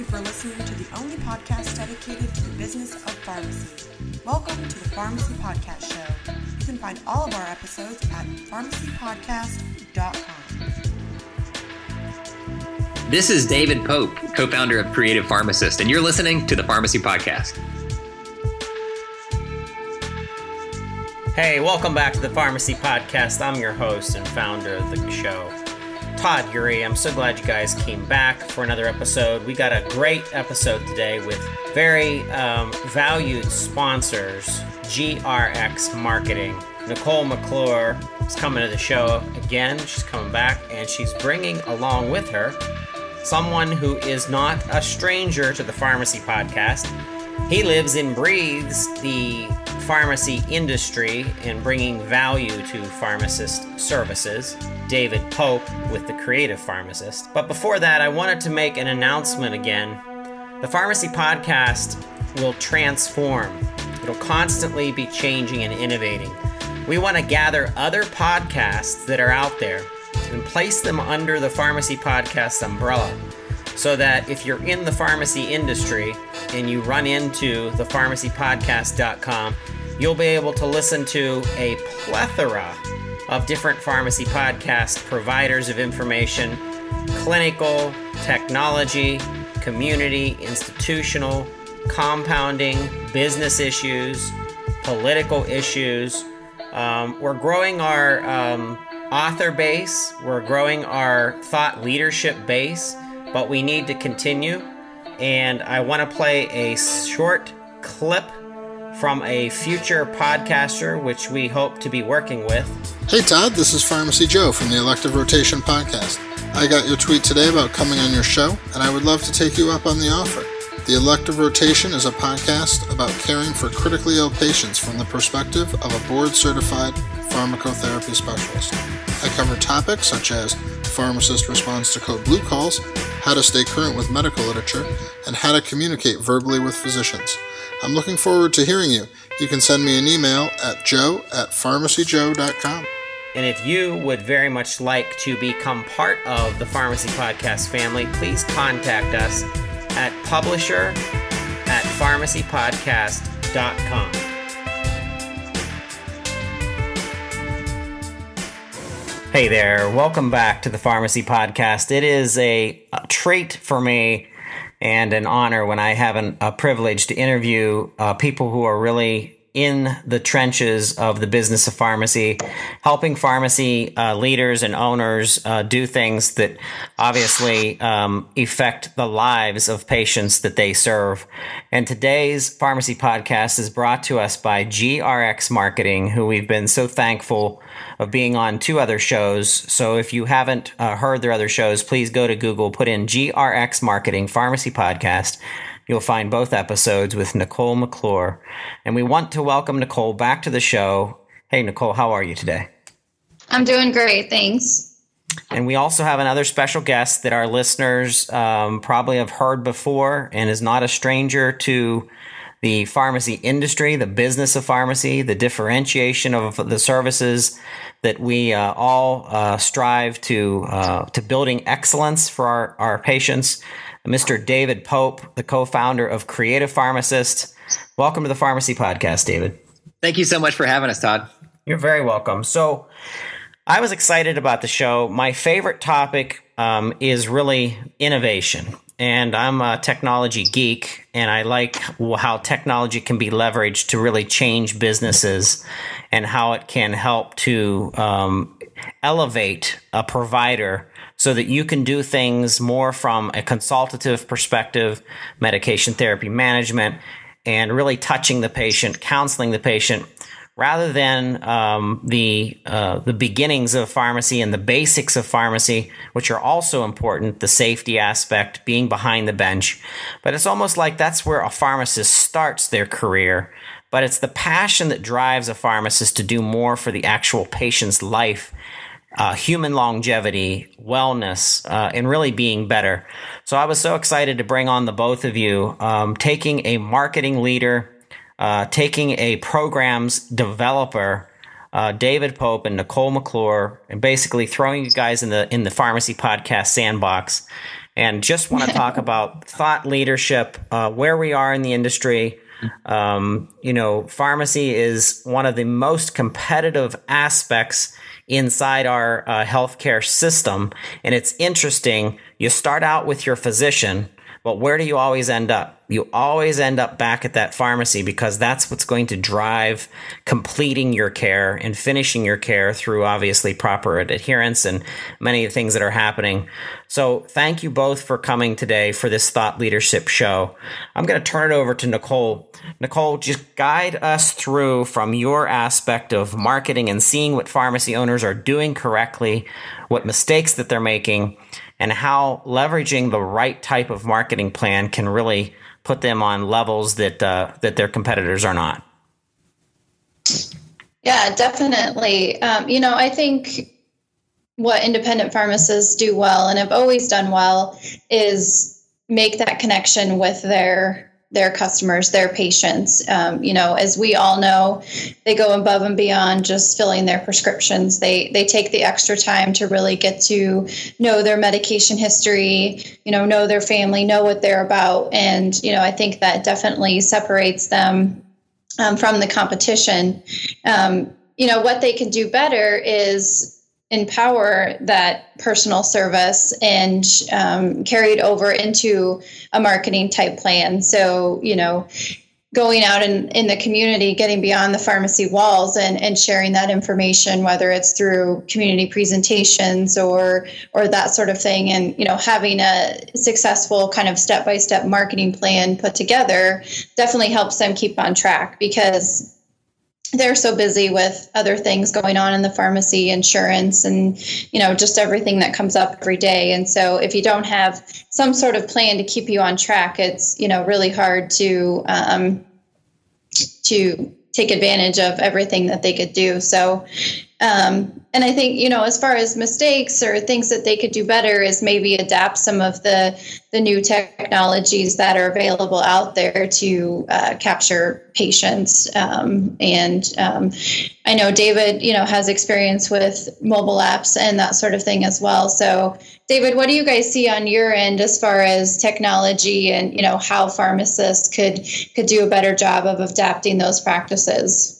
you for listening to the only podcast dedicated to the business of pharmacy. Welcome to the Pharmacy Podcast Show. You can find all of our episodes at pharmacypodcast.com. This is David Pope, co founder of Creative Pharmacist, and you're listening to the Pharmacy Podcast. Hey, welcome back to the Pharmacy Podcast. I'm your host and founder of the show, Todd Eury. I'm so glad you guys came back for another episode. We got a great episode today with very um, valued sponsors, GRX Marketing. Nicolle McClure is coming to the show again. She's coming back, and she's bringing along with her someone who is not a stranger to the Pharmacy Podcast. He lives and breathes the pharmacy industry and bringing value to pharmacist services. David Pope with the Creative Pharmacist. But before that, I wanted to make an announcement again. The Pharmacy Podcast will transform, it'll constantly be changing and innovating. We want to gather other podcasts that are out there and place them under the Pharmacy Podcast umbrella so that if you're in the pharmacy industry and you run into the pharmacypodcast.com, you'll be able to listen to a plethora of different pharmacy podcast providers of information clinical, technology, community, institutional, compounding, business issues, political issues. Um, we're growing our um, author base, we're growing our thought leadership base, but we need to continue. And I want to play a short clip from a future podcaster, which we hope to be working with. Hey Todd, this is Pharmacy Joe from the Elective Rotation Podcast. I got your tweet today about coming on your show, and I would love to take you up on the offer. The Elective Rotation is a podcast about caring for critically ill patients from the perspective of a board certified pharmacotherapy specialist. I cover topics such as pharmacist responds to code blue calls, how to stay current with medical literature, and how to communicate verbally with physicians. I'm looking forward to hearing you. You can send me an email at joe at pharmacyjoe.com. And if you would very much like to become part of the Pharmacy Podcast family, please contact us at publisher at pharmacypodcast.com. Hey there, welcome back to the Pharmacy Podcast. It is a, a treat for me and an honor when I have an, a privilege to interview uh, people who are really in the trenches of the business of pharmacy, helping pharmacy uh, leaders and owners uh, do things that obviously um, affect the lives of patients that they serve. And today's pharmacy podcast is brought to us by GRX Marketing, who we've been so thankful of being on two other shows. So if you haven't uh, heard their other shows, please go to Google, put in GRX Marketing Pharmacy Podcast You'll find both episodes with Nicolle McClure. And we want to welcome Nicolle back to the show. Hey, Nicolle, how are you today? I'm doing great. Thanks. And we also have another special guest that our listeners um, probably have heard before and is not a stranger to the pharmacy industry, the business of pharmacy, the differentiation of the services that we uh, all uh, strive to uh, to building excellence for our, our patients. Mr. David Pope, the co founder of Creative Pharmacist. Welcome to the Pharmacy Podcast, David. Thank you so much for having us, Todd. You're very welcome. So, I was excited about the show. My favorite topic um, is really innovation. And I'm a technology geek, and I like how technology can be leveraged to really change businesses and how it can help to um, elevate a provider so that you can do things more from a consultative perspective, medication therapy management, and really touching the patient, counseling the patient, rather than um, the uh, the beginnings of pharmacy and the basics of pharmacy, which are also important. The safety aspect, being behind the bench, but it's almost like that's where a pharmacist starts their career. But it's the passion that drives a pharmacist to do more for the actual patient's life uh, human longevity, wellness, uh, and really being better. So I was so excited to bring on the both of you, um, taking a marketing leader, uh, taking a programs developer, uh, David Pope and Nicolle McClure, and basically throwing you guys in the in the pharmacy podcast sandbox and just want to talk about thought leadership, uh, where we are in the industry. Um, you know, pharmacy is one of the most competitive aspects inside our uh, healthcare system. And it's interesting. You start out with your physician, but where do you always end up? You always end up back at that pharmacy because that's what's going to drive completing your care and finishing your care through obviously proper adherence and many of the things that are happening. So, thank you both for coming today for this thought leadership show. I'm going to turn it over to Nicolle. Nicolle, just guide us through from your aspect of marketing and seeing what pharmacy owners are doing correctly, what mistakes that they're making, and how leveraging the right type of marketing plan can really put them on levels that uh, that their competitors are not. Yeah, definitely. Um, you know, I think what independent pharmacists do well and have always done well is make that connection with their their customers, their patients. Um, you know, as we all know, they go above and beyond just filling their prescriptions. They they take the extra time to really get to know their medication history, you know, know their family, know what they're about, and you know, I think that definitely separates them um, from the competition. Um, you know, what they can do better is empower that personal service and um, carry it over into a marketing type plan. So, you know, going out in, in the community, getting beyond the pharmacy walls and, and sharing that information, whether it's through community presentations or or that sort of thing. And, you know, having a successful kind of step-by-step marketing plan put together definitely helps them keep on track because they're so busy with other things going on in the pharmacy insurance and you know just everything that comes up every day. And so if you don't have some sort of plan to keep you on track it's you know really hard to um, to take advantage of everything that they could do. So um, and I think you know, as far as mistakes or things that they could do better, is maybe adapt some of the the new technologies that are available out there to uh, capture patients. Um, and um, I know David, you know, has experience with mobile apps and that sort of thing as well. So, David, what do you guys see on your end as far as technology and you know how pharmacists could could do a better job of adapting those practices?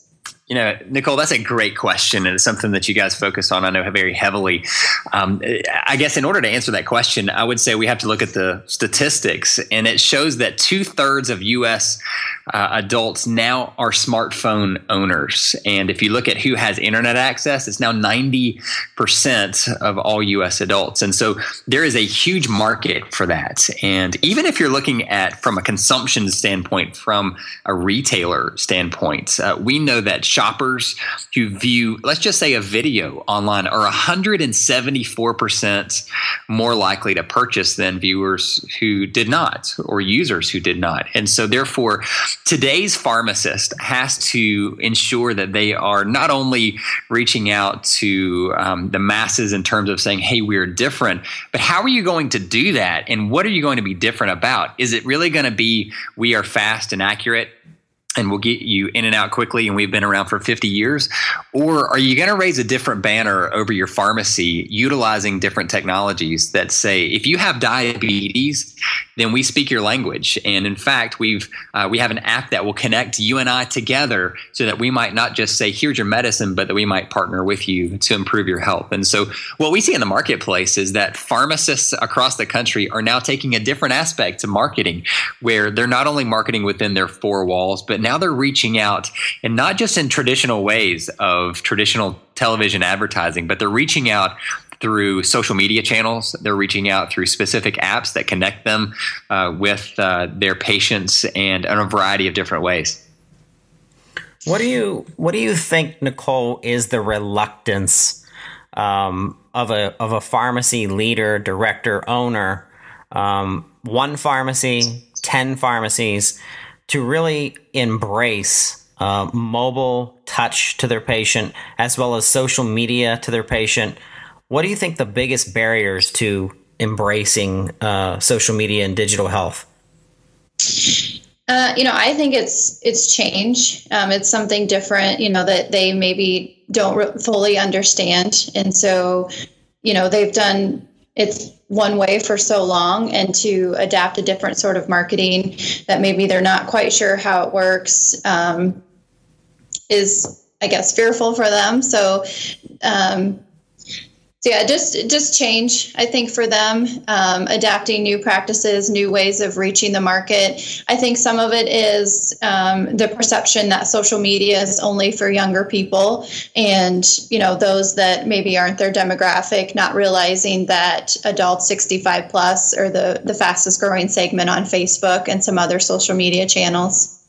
You know, Nicolle, that's a great question, and it's something that you guys focus on. I know very heavily. Um, I guess in order to answer that question, I would say we have to look at the statistics, and it shows that two thirds of U.S. Uh, adults now are smartphone owners, and if you look at who has internet access, it's now ninety percent of all U.S. adults, and so there is a huge market for that. And even if you're looking at from a consumption standpoint, from a retailer standpoint, uh, we know that shoppers who view, let's just say, a video online are 174% more likely to purchase than viewers who did not or users who did not. And so, therefore, today's pharmacist has to ensure that they are not only reaching out to um, the masses in terms of saying, hey, we're different, but how are you going to do that? And what are you going to be different about? Is it really going to be we are fast and accurate? And we'll get you in and out quickly and we've been around for 50 years. Or are you going to raise a different banner over your pharmacy utilizing different technologies that say if you have diabetes then we speak your language. And in fact we've uh, we have an app that will connect you and i together so that we might not just say here's your medicine but that we might partner with you to improve your health. And so what we see in the marketplace is that pharmacists across the country are now taking a different aspect to marketing where they're not only marketing within their four walls but now they're reaching out and not just in traditional ways of traditional television advertising, but they're reaching out through social media channels. They're reaching out through specific apps that connect them uh, with uh, their patients and in a variety of different ways. What do you What do you think, Nicolle, is the reluctance um, of a of a pharmacy leader, director, owner, um, one pharmacy, ten pharmacies? To really embrace uh, mobile touch to their patient as well as social media to their patient. What do you think the biggest barriers to embracing uh, social media and digital health? Uh, you know, I think it's it's change. Um, it's something different. You know that they maybe don't re- fully understand, and so you know they've done it's one way for so long and to adapt a different sort of marketing that maybe they're not quite sure how it works um, is i guess fearful for them. So um, so yeah, just just change. I think for them, um, adapting new practices, new ways of reaching the market. I think some of it is um, the perception that social media is only for younger people, and you know those that maybe aren't their demographic, not realizing that adults 65 plus are the the fastest growing segment on Facebook and some other social media channels.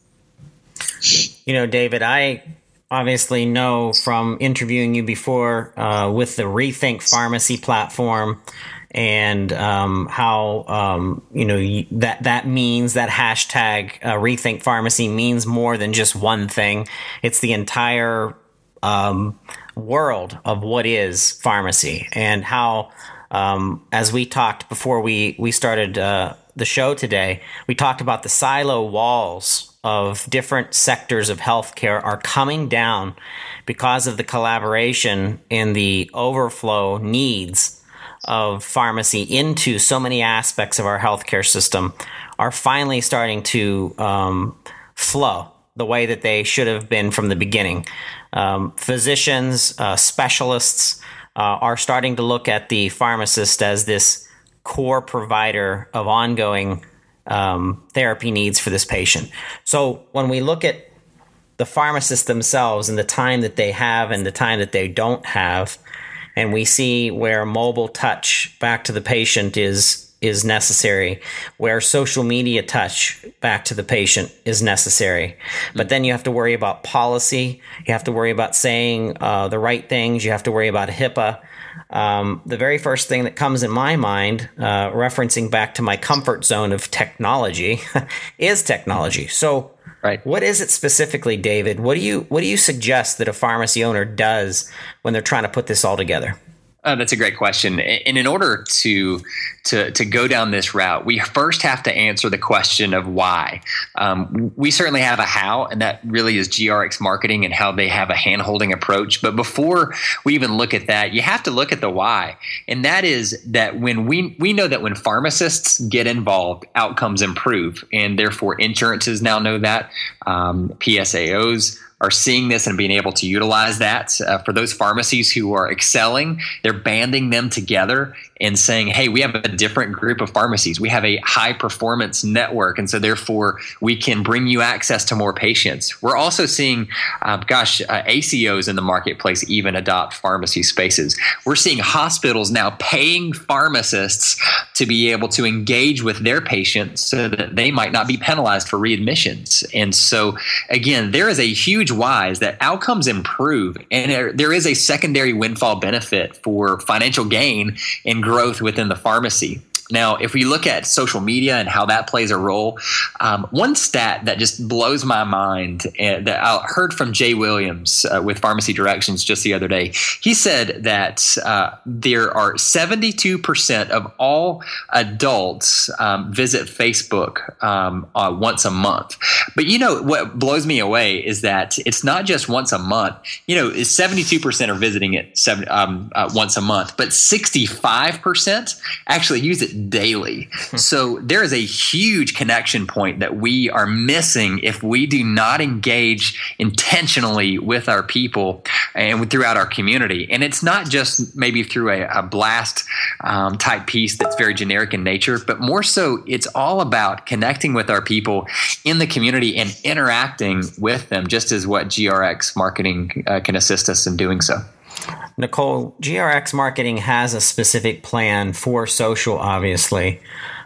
You know, David, I obviously know from interviewing you before uh, with the Rethink Pharmacy platform and um, how um, you know that that means that hashtag uh, Rethink Pharmacy means more than just one thing. It's the entire um, world of what is pharmacy and how. Um, as we talked before we we started uh, the show today, we talked about the silo walls of different sectors of healthcare are coming down because of the collaboration and the overflow needs of pharmacy into so many aspects of our healthcare system are finally starting to um, flow the way that they should have been from the beginning. Um, physicians, uh, specialists uh, are starting to look at the pharmacist as this core provider of ongoing um, therapy needs for this patient. So when we look at the pharmacists themselves and the time that they have and the time that they don't have, and we see where mobile touch back to the patient is is necessary, where social media touch back to the patient is necessary. But then you have to worry about policy. You have to worry about saying uh, the right things. You have to worry about HIPAA. Um, the very first thing that comes in my mind, uh, referencing back to my comfort zone of technology, is technology. So, right. what is it specifically, David? What do you what do you suggest that a pharmacy owner does when they're trying to put this all together? Oh, that's a great question. And in order to to to go down this route, we first have to answer the question of why. Um, we certainly have a how, and that really is GRX marketing and how they have a handholding approach. But before we even look at that, you have to look at the why, and that is that when we we know that when pharmacists get involved, outcomes improve, and therefore insurances now know that. Um, PSAOs are seeing this and being able to utilize that. Uh, for those pharmacies who are excelling, they're banding them together and saying, hey, we have a different group of pharmacies. We have a high performance network. And so, therefore, we can bring you access to more patients. We're also seeing, uh, gosh, uh, ACOs in the marketplace even adopt pharmacy spaces. We're seeing hospitals now paying pharmacists to be able to engage with their patients so that they might not be penalized for readmissions. And so, again, there is a huge is that outcomes improve and there is a secondary windfall benefit for financial gain and growth within the pharmacy. Now, if we look at social media and how that plays a role, um, one stat that just blows my mind uh, that I heard from Jay Williams uh, with Pharmacy Directions just the other day, he said that uh, there are 72% of all adults um, visit Facebook um, uh, once a month. But you know what blows me away is that it's not just once a month. You know, 72% are visiting it seven, um, uh, once a month, but 65% actually use it daily. so there is a huge connection point that we are missing if we do not engage intentionally with our people and throughout our community. And it's not just maybe through a, a blast um, type piece that's very generic in nature, but more so it's all about connecting with our people in the community and interacting with them, just as what GRX marketing uh, can assist us in doing so. Nicolle, GRX marketing has a specific plan for social, obviously.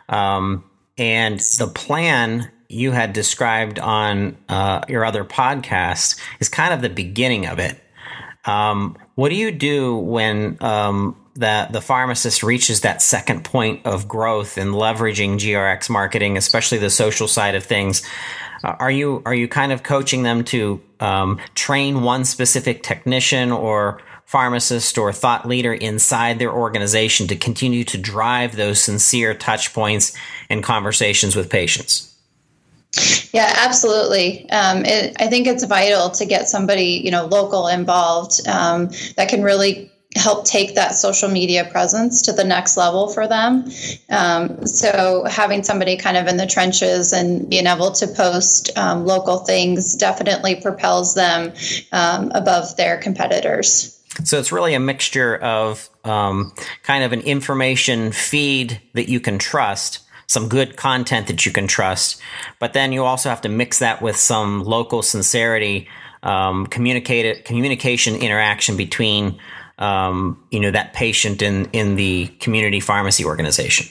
Um, and the plan you had described on uh, your other podcast is kind of the beginning of it. Um, what do you do when um, the, the pharmacist reaches that second point of growth in leveraging GRX marketing, especially the social side of things? Uh, are you are you kind of coaching them to um, train one specific technician or pharmacist or thought leader inside their organization to continue to drive those sincere touch points and conversations with patients? Yeah, absolutely. Um, it, I think it's vital to get somebody, you know, local involved um, that can really help take that social media presence to the next level for them. Um, so having somebody kind of in the trenches and being able to post um, local things definitely propels them um, above their competitors. So it's really a mixture of um, kind of an information feed that you can trust, some good content that you can trust, but then you also have to mix that with some local sincerity, um, communication interaction between um, you know that patient in in the community pharmacy organization.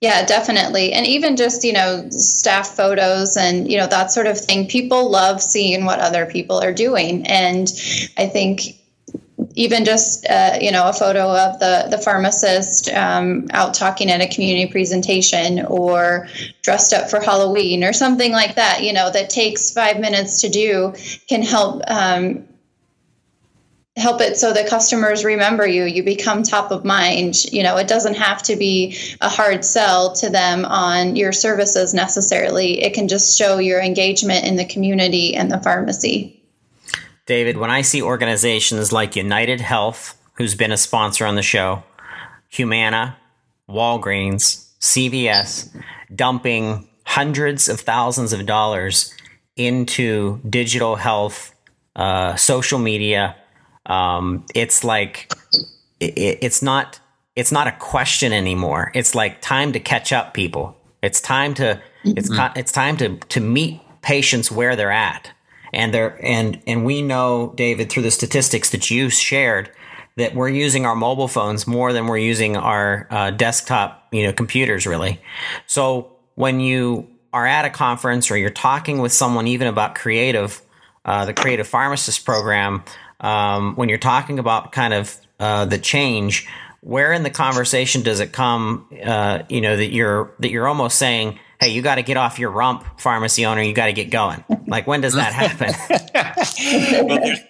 Yeah, definitely. And even just, you know, staff photos and, you know, that sort of thing. People love seeing what other people are doing. And I think even just uh, you know a photo of the the pharmacist um, out talking at a community presentation or dressed up for Halloween or something like that you know that takes five minutes to do can help um, help it so the customers remember you. You become top of mind. You know it doesn't have to be a hard sell to them on your services necessarily. It can just show your engagement in the community and the pharmacy David, when I see organizations like United Health, who's been a sponsor on the show, Humana, Walgreens, CVS, dumping hundreds of thousands of dollars into digital health, uh, social media, um, it's like it, it's not it's not a question anymore. It's like time to catch up, people. It's time to it's mm-hmm. it's time to to meet patients where they're at and there and and we know david through the statistics that you shared that we're using our mobile phones more than we're using our uh, desktop you know computers really. So when you are at a conference or you're talking with someone even about creative uh, the creative pharmacist program um, when you're talking about kind of uh, the change where in the conversation does it come uh, you know that you're that you're almost saying hey, you got to get off your rump, pharmacy owner. You got to get going. Like, when does that happen?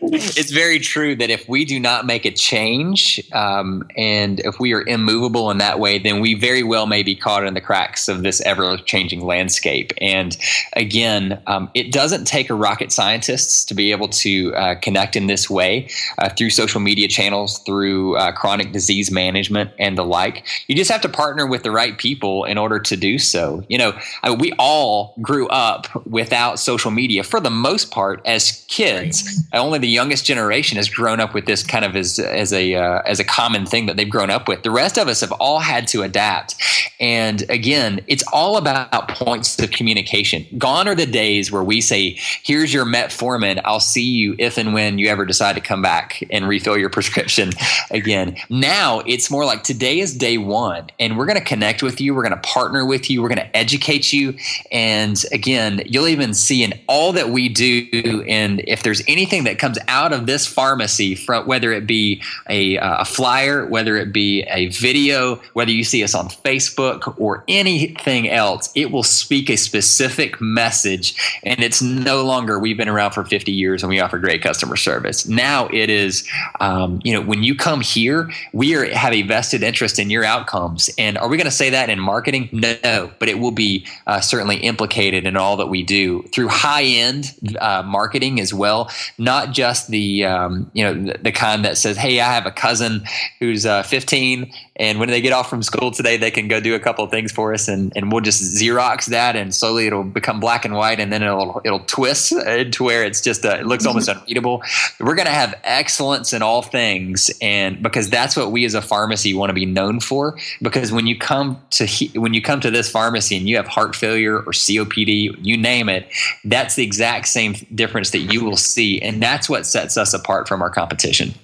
it's very true that if we do not make a change um, and if we are immovable in that way, then we very well may be caught in the cracks of this ever changing landscape. And again, um, it doesn't take a rocket scientist to be able to uh, connect in this way uh, through social media channels, through uh, chronic disease management, and the like. You just have to partner with the right people in order to do so. You know, I mean, we all grew up without social media for the most part as kids. Only the youngest generation has grown up with this kind of as as a uh, as a common thing that they've grown up with. The rest of us have all had to adapt. And again, it's all about points of communication. Gone are the days where we say, "Here's your metformin. I'll see you if and when you ever decide to come back and refill your prescription again." Now it's more like today is day one, and we're going to connect with you. We're going to partner with you. We're going to educate educates you. And again, you'll even see in all that we do, and if there's anything that comes out of this pharmacy, from whether it be a, uh, a flyer, whether it be a video, whether you see us on Facebook or anything else, it will speak a specific message. And it's no longer we've been around for 50 years and we offer great customer service. Now it is, um, you know, when you come here, we are have a vested interest in your outcomes. And are we going to say that in marketing? No, but it will be uh, certainly implicated in all that we do through high end uh, marketing as well, not just the um, you know the, the, kind that says, "Hey, I have a cousin who's uh, 15, and when they get off from school today, they can go do a couple of things for us, and, and we'll just Xerox that, and slowly it'll become black and white, and then it'll it'll twist to where it's just uh, it looks almost unreadable." We're going to have excellence in all things, and because that's what we as a pharmacy want to be known for. Because when you come to he, when you come to this pharmacy and you have heart failure or COPD, you name it, that's the exact same difference that you will see. And that's what sets us apart from our competition.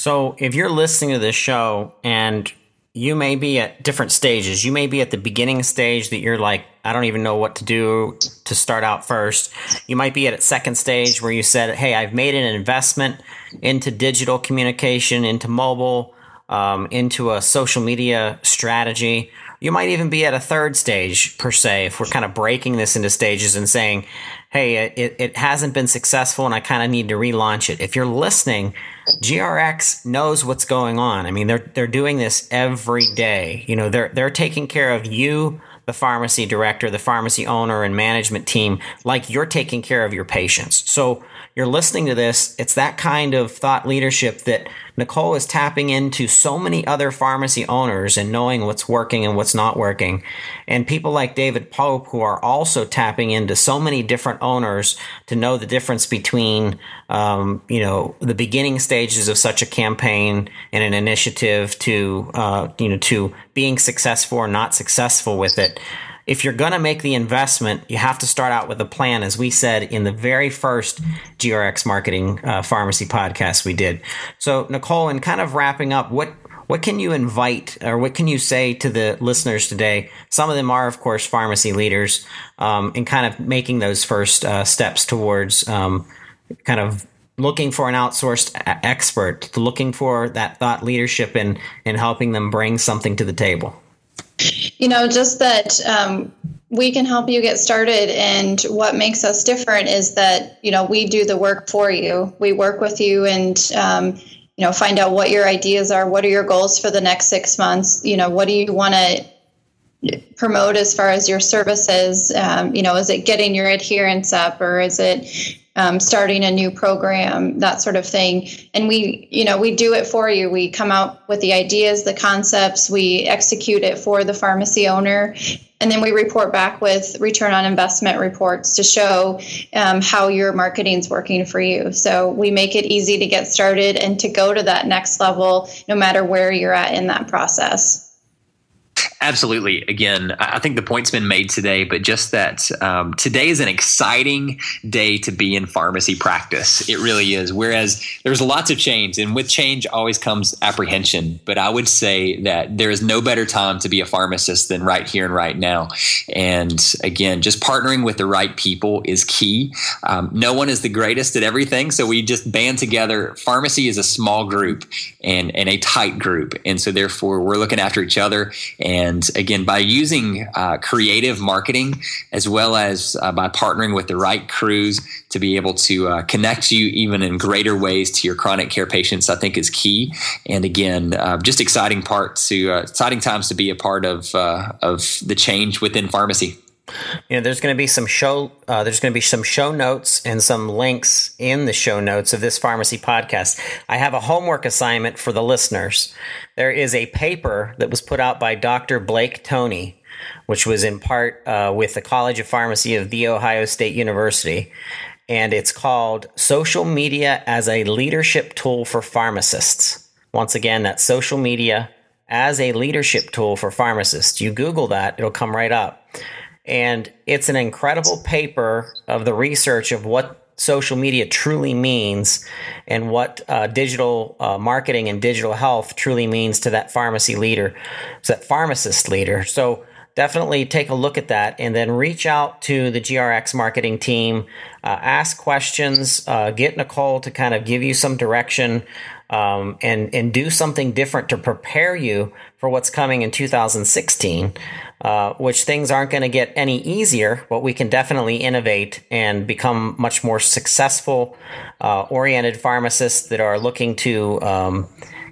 So if you're listening to this show and you may be at different stages, you may be at the beginning stage that you're like, I don't even know what to do to start out first. You might be at a second stage where you said, Hey, I've made an investment into digital communication, into mobile, um, into a social media strategy you might even be at a third stage, per se, if we're kind of breaking this into stages and saying, hey, it, it hasn't been successful and I kind of need to relaunch it. If you're listening, GRX knows what's going on. I mean, they're, they're doing this every day. You know, they're, they're taking care of you, the pharmacy director, the pharmacy owner, and management team, like you're taking care of your patients. So you're listening to this. It's that kind of thought leadership that Nicolle is tapping into so many other pharmacy owners and knowing what's working and what's not working. And people like David Pope, who are also tapping into so many different owners to know the difference between, um, you know, the beginning stages of such a campaign and an initiative to, uh, you know, to being successful or not successful with it if you're going to make the investment, you have to start out with a plan, as we said in the very first GRX marketing uh, pharmacy podcast we did. So, Nicolle, and kind of wrapping up, what what can you invite or what can you say to the listeners today? Some of them are, of course, pharmacy leaders, um, and kind of making those first uh, steps towards um, kind of looking for an outsourced expert, looking for that thought leadership and and helping them bring something to the table. You know, just that um, we can help you get started. And what makes us different is that, you know, we do the work for you. We work with you and, um, you know, find out what your ideas are. What are your goals for the next six months? You know, what do you want to promote as far as your services? Um, you know, is it getting your adherence up or is it um, starting a new program, that sort of thing. And we, you know, we do it for you. We come out with the ideas, the concepts, we execute it for the pharmacy owner, and then we report back with return on investment reports to show um, how your marketing is working for you. So we make it easy to get started and to go to that next level, no matter where you're at in that process. Absolutely. Again, I think the point's been made today, but just that um, today is an exciting day to be in pharmacy practice. It really is. Whereas there's lots of change, and with change always comes apprehension. But I would say that there is no better time to be a pharmacist than right here and right now. And again, just partnering with the right people is key. Um, no one is the greatest at everything, so we just band together. Pharmacy is a small group and, and a tight group. And so, therefore, we're looking after each other. And and again, by using uh, creative marketing as well as uh, by partnering with the right crews to be able to uh, connect you even in greater ways to your chronic care patients, I think is key. And again, uh, just exciting part to uh, exciting times to be a part of uh, of the change within pharmacy. You know, there's going to be some show. Uh, there's going to be some show notes and some links in the show notes of this pharmacy podcast. I have a homework assignment for the listeners. There is a paper that was put out by Dr. Blake Tony, which was in part uh, with the College of Pharmacy of the Ohio State University, and it's called "Social Media as a Leadership Tool for Pharmacists." Once again, that's social media as a leadership tool for pharmacists. You Google that; it'll come right up and it's an incredible paper of the research of what social media truly means and what uh, digital uh, marketing and digital health truly means to that pharmacy leader, so that pharmacist leader. So definitely take a look at that and then reach out to the GRX marketing team, uh, ask questions, uh, get Nicolle to kind of give you some direction. Um, and and do something different to prepare you for what's coming in 2016 uh, which things aren't going to get any easier, but we can definitely innovate and become much more successful, uh, oriented pharmacists that are looking to um,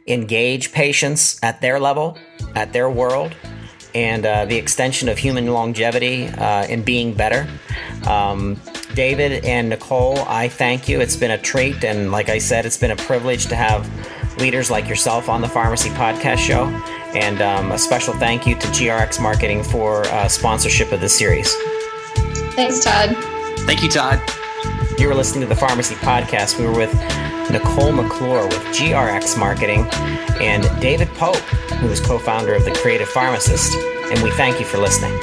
engage patients at their level, at their world, and uh, the extension of human longevity uh, and being better. Um, David and Nicolle, I thank you. It's been a treat, and like I said, it's been a privilege to have leaders like yourself on the Pharmacy Podcast Show. And um, a special thank you to GRX Marketing for uh, sponsorship of this series. Thanks, Todd. Thank you, Todd. You were listening to the Pharmacy Podcast. We were with Nicolle McClure with GRX Marketing and David Pope, who is co founder of The Creative Pharmacist. And we thank you for listening.